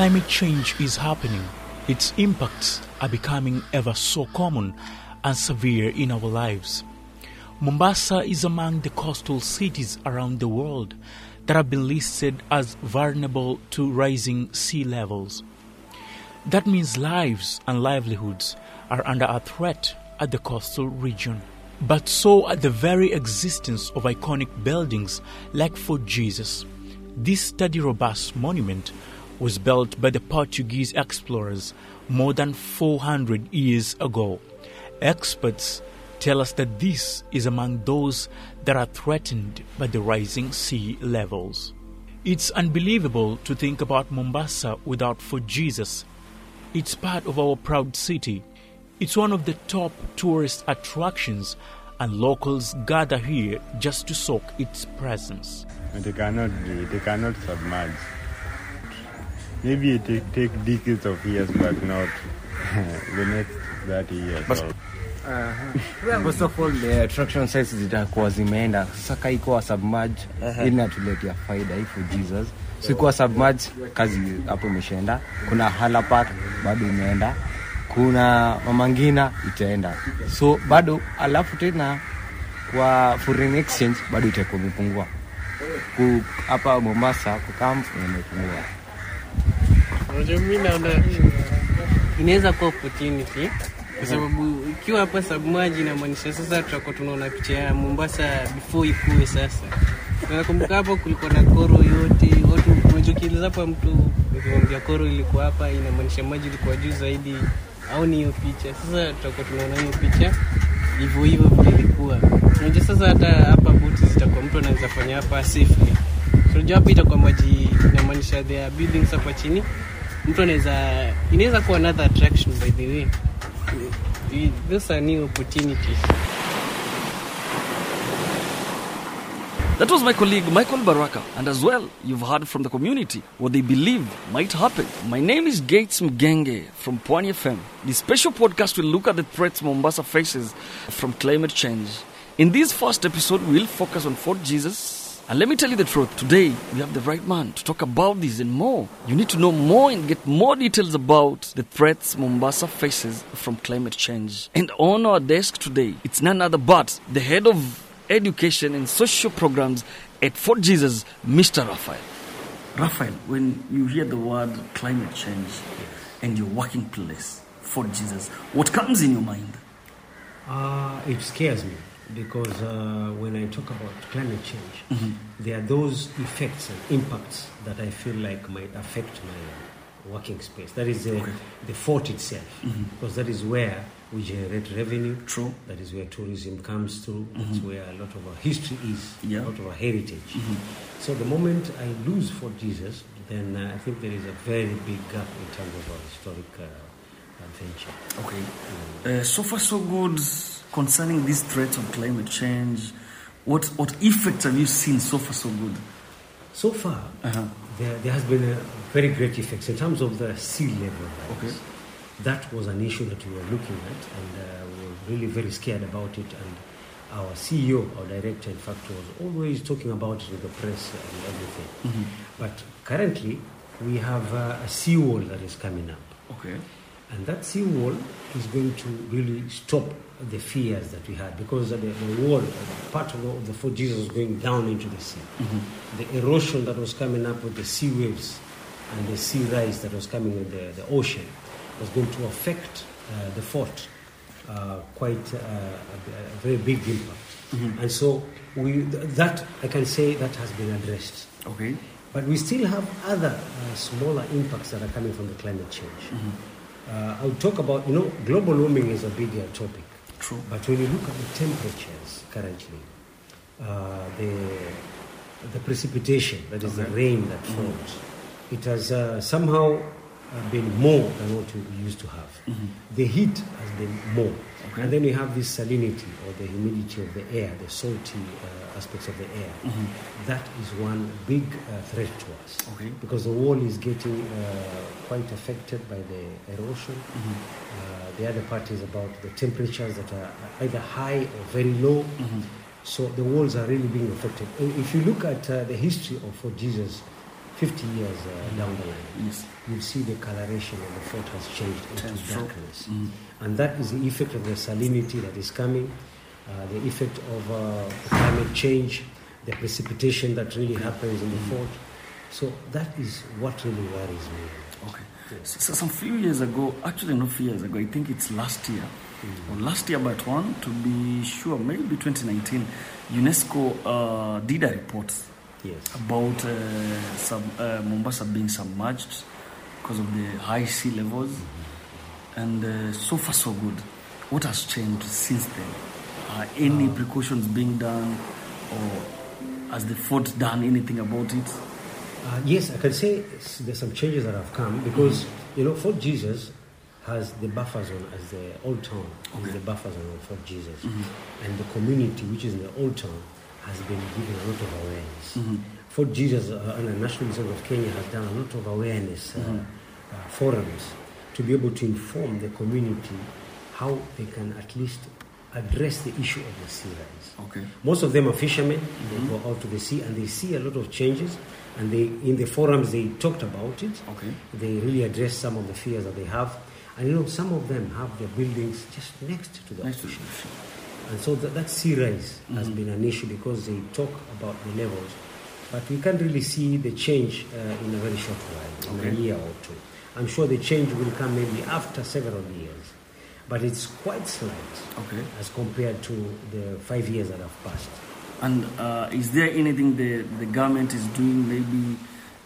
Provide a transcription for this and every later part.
climate change is happening, its impacts are becoming ever so common and severe in our lives. Mombasa is among the coastal cities around the world that have been listed as vulnerable to rising sea levels. That means lives and livelihoods are under a threat at the coastal region. But so are the very existence of iconic buildings like Fort Jesus. This sturdy, robust monument was built by the Portuguese explorers more than 400 years ago. Experts tell us that this is among those that are threatened by the rising sea levels. It's unbelievable to think about Mombasa without Fort Jesus. It's part of our proud city. It's one of the top tourist attractions, and locals gather here just to soak its presence. They cannot. They cannot submerge. Maybe it take, take decades of years, but not the next 30 years. But- or- First of all, the attraction sites zitakuwa zimeenda. Sasa kaikuwa submerge ili natuletea faida hii for jesus. Sikuwa submerge kazi hapo imeshaenda. Kuna hala park bado imeenda. Kuna mamangina itaenda. So bado alafu tena kwa foreign exchange bado itakuwa imepungua. Hapa mombasa kukamp imepungua Unajua mi naona inaweza kuwa opportunity kwa sababu ikiwa hapa submerge inamaanisha sasa tutakuwa tunaona picha ya Mombasa before ikue sasa. Nakumbuka hapo kulikuwa na koro yote, watu unachokieleza hapa mtu ukimwambia koro ilikuwa hapa inamaanisha maji ilikuwa juu zaidi au ni hiyo picha. Sasa tutakuwa tunaona hiyo picha hivyo hivyo vile ilikuwa. Unajua sasa hata hapa boti zitakuwa mtu anaweza fanya hapa safely. Unajua hapa itakuwa maji inamaanisha there are buildings hapa chini mtu anaweza inaweza kuwa another attraction by the way those are new opportunities That was my colleague Michael Baraka, and as well, you've heard from the community what they believe might happen. My name is Gates Mgenge from Pwani FM. This special podcast will look at the threats Mombasa faces from climate change. In this first episode, we'll focus on Fort Jesus. And let me tell you the truth, today we have the right man to talk about this and more. You need to know more and get more details about the threats Mombasa faces from climate change. And on our desk today, it's none other but the head of education and social programs at Fort Jesus, Mr. Raphael. Raphael, when you hear the word climate change and your working place, Fort Jesus, what comes in your mind? Uh, it scares me because uh, when I talk about climate change, there are those effects and impacts that I feel like might affect my working space. That is the, Okay. the fort itself, because that is where we generate revenue. True. That is where tourism comes through. That's where a lot of our history is, Yeah. a lot of our heritage. So the moment I lose Fort Jesus, then uh, I think there is a very big gap in terms of our historic uh, adventure. Okay. Uh, so far, so good concerning these threats of climate change. What, what effects have you seen so far, so good? So far, Uh-huh. there, there has been a very great effects in terms of the sea level rise. Okay. That was an issue that we were looking at, and uh, we were really very scared about it. And our CEO, our director, in fact, was always talking about it with the press and everything. But currently, we have uh, a seawall that is coming up. Okay. And that sea wall is going to really stop the fears that we had because the, the wall, part of the, of the Fort Jesus was going down into the sea. The erosion that was coming up with the sea waves and the sea rise that was coming in the, the ocean was going to affect uh, the fort uh, quite uh, a, very big impact. And so we, that, I can say, that has been addressed. Okay. But we still have other uh, smaller impacts that are coming from the climate change. Uh, I'll talk about, you know, global warming is a bigger topic. True. But when you look at the temperatures currently, uh, the, the precipitation, that is the rain that falls, it has uh, somehow uh, been more than what we used to have. The heat has been more. Okay. And then you have this salinity or the humidity of the air, the salty uh, aspects of the air. That is one big uh, threat to us. Okay. Because the wall is getting uh, quite affected by the erosion. Uh, the other part is about the temperatures that are either high or very low. So the walls are really being affected. If you look at uh, the history of Jesus, 50 years uh, down the line, Yes. you'll see the coloration of the fort has changed into so- darkness. Mm. And that is the effect of the salinity that is coming, uh, the effect of uh, climate change, the precipitation that really happens in the fort. So that is what really worries me. Okay. So, some few years ago, actually not few years ago, I think it's last year, or last year but one, to be sure, maybe 2019, UNESCO uh, did a report Yes. about uh, sub, uh, Mombasa being submerged because of the high sea levels. And uh, so far, so good. What has changed since then? Are any precautions being done, or has the fort done anything about it? Uh, yes, I can say there's some changes that have come because you know Fort Jesus has the buffer zone as the old town is the buffer zone of Fort Jesus, and the community which is in the old town has been given a lot of awareness. Fort Jesus uh, and the National Museum of Kenya has done a lot of awareness uh, uh, forums to be able to inform the community how they can at least address the issue of the sea rise. Okay. Most of them are fishermen. They go out to the sea and they see a lot of changes. And they, in the forums, they talked about it. Okay. They really addressed some of the fears that they have. And you know, some of them have their buildings just next to the Next to ocean. the ocean. And so that, that sea rise has been an issue because they talk about the levels. But we can't really see the change uh, in a very short while, in a year or two. I'm sure the change will come maybe after several years. But it's quite slight Okay. as compared to the five years that have passed. And uh, is there anything the, the government is doing maybe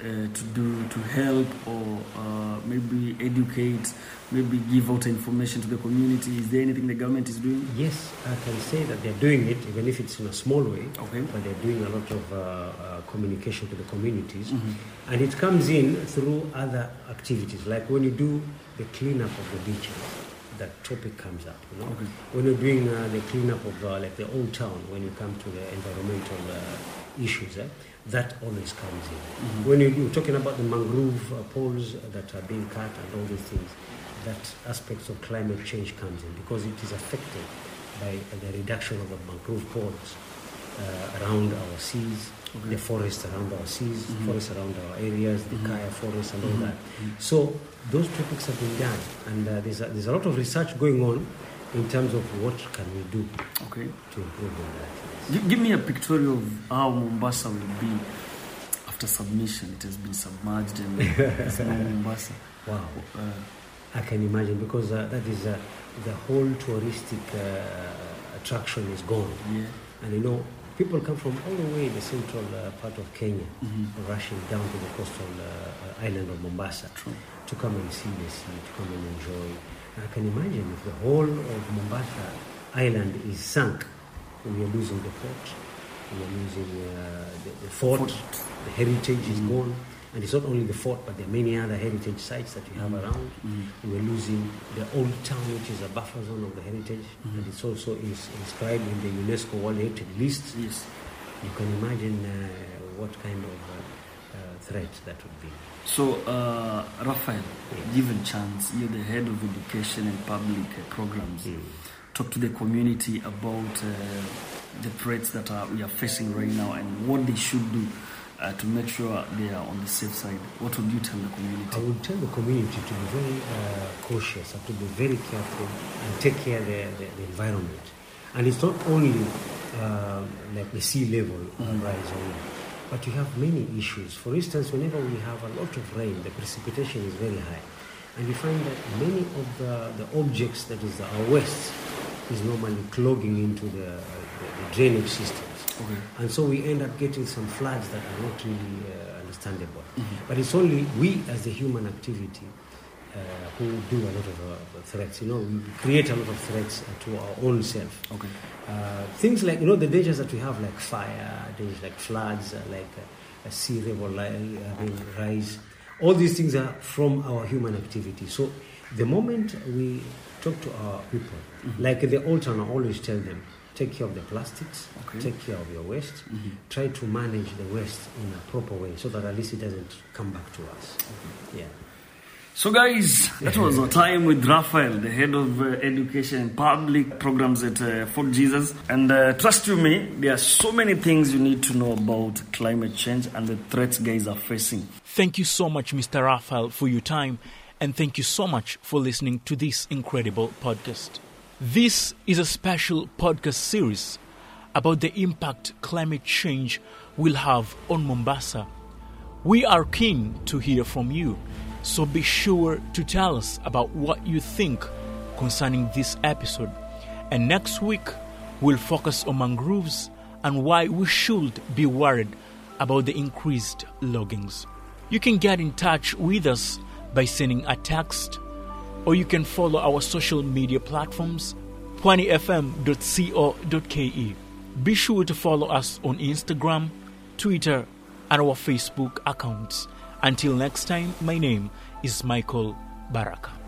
to do to help or uh, maybe educate, maybe give out information to the community? Is there anything the government is doing? Yes, I can say that they're doing it, even if it's in a small way. Okay. But they're doing a lot of uh, uh, communication to the communities. Mm-hmm. And it comes in through other activities, like when you do the cleanup of the beaches, that topic comes up. You know? Okay. When you're doing uh, the cleanup of uh, like the old town, when you come to the environmental uh, issues, eh, that always comes in. Mm-hmm. When you, you're talking about the mangrove uh, poles that are being cut and all these things, that aspects of climate change comes in because it is affected by the reduction of the mangrove poles uh, around our seas, the forests around our seas, forests around our areas, the kaya forests and all that. So those topics have been done, and uh, there's, a, there's a lot of research going on in terms of what can we do Okay. to improve on that. Give, give me a pictorial of how Mombasa will be after submission. It has been submerged and it's now Mombasa. Wow. Uh, I can imagine because uh, that is uh, the whole touristic uh, attraction is gone. yeah. And you know, people come from all the way the central uh, part of Kenya, Mm-hmm. rushing down to the coastal uh, island of Mombasa True. to come and see the sea, to come and enjoy. I can imagine if the whole of Mombasa island is sunk, we are losing the port, we are losing uh, the, the fort, Fort. The heritage is gone. And it's not only the fort, but there are many other heritage sites that we have Mm-hmm. around. We're losing the old town, which is a buffer zone of the heritage, Mm-hmm. and it's also is inscribed in the UNESCO World Heritage List. Yes. You can imagine uh, what kind of uh, threat that would be. So, uh, Raphael, given chance, you're the head of education and public uh, programs. Talk to the community about uh, the threats that are, we are facing right now and what they should do uh, to make sure they are on the safe side. What would you tell the community? I would tell the community to be very uh, cautious and to be very careful and take care of the, the, the environment. And it's not only uh, like the sea level uh, rise only, but you have many issues. For instance, whenever we have a lot of rain, the precipitation is very high. And you find that many of the, the objects, that is our waste, is normally clogging into the, uh, the, the drainage systems. Okay. And so we end up getting some floods that are not really uh, understandable. But it's only we as the human activity who do a lot of uh, threats. You know, we create a lot of threats uh, to our own self. Okay. Uh, things like, you know, the dangers that we have, like fire, dangers like floods, uh, like uh, a sea level rise. All these things are from our human activity. So the moment we talk to our people, like the old town, I always tell them, take care of the plastics, Okay. take care of your waste, try to manage the waste in a proper way so that at least it doesn't come back to us. Yeah. So, guys, that was our time with Raphael, the head of uh, education and public programs at uh, Fort Jesus. And uh, trust you me, there are so many things you need to know about climate change and the threats guys are facing. Thank you so much, Mr. Raphael, for your time, and thank you so much for listening to this incredible podcast. This is a special podcast series about the impact climate change will have on Mombasa. We are keen to hear from you, so be sure to tell us about what you think concerning this episode. And next week, we'll focus on mangroves and why we should be worried about the increased loggings. You can get in touch with us by sending a text, or you can follow our social media platforms, pwanifm.co.ke. Be sure to follow us on Instagram, Twitter, and our Facebook accounts. Until next time, my name is Michael Baraka.